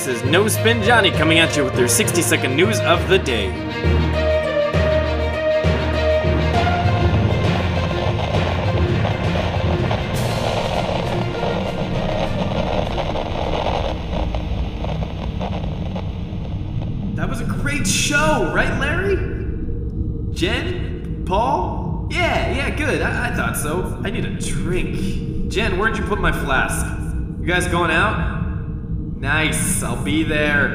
This is No Spin Johnny coming at you with their 60 second news of the day. That was a great show, right, Larry? Jen? Paul? Yeah, yeah, good. I, I thought so. I need a drink. Jen, where'd you put my flask? You guys going out? Nice, I'll be there.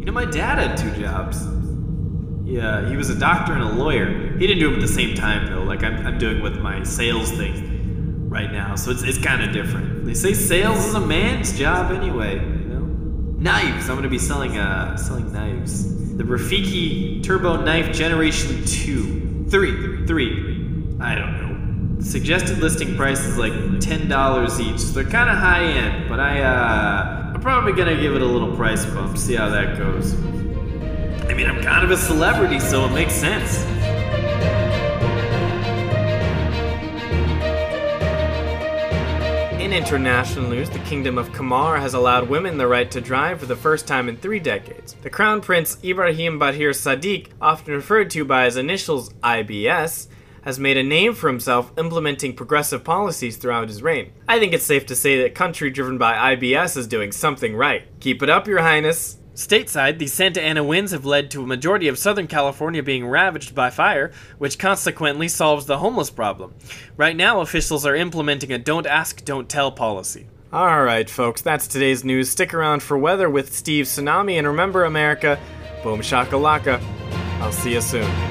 You know, my dad had two jobs. Yeah, he was a doctor and a lawyer. He didn't do them at the same time, though, like I'm, I'm doing with my sales thing right now, so it's, it's kind of different. They say sales is a man's job anyway, you know? Knives! I'm gonna be selling, uh, selling knives. The Rafiki Turbo Knife Generation 2. 3. 3. I don't know. Suggested listing price is like $10 each, so they're kind of high end, but I, uh, I'm probably gonna give it a little price bump, see how that goes. I mean, I'm kind of a celebrity, so it makes sense. In international news, the Kingdom of Kamar has allowed women the right to drive for the first time in three decades. The Crown Prince Ibrahim Bahir Sadiq, often referred to by his initials IBS, has made a name for himself implementing progressive policies throughout his reign. I think it's safe to say that country driven by IBS is doing something right. Keep it up, Your Highness. Stateside, the Santa Ana winds have led to a majority of Southern California being ravaged by fire, which consequently solves the homeless problem. Right now, officials are implementing a don't ask, don't tell policy. Alright, folks, that's today's news. Stick around for weather with Steve Tsunami, and remember, America, boom shakalaka. I'll see you soon.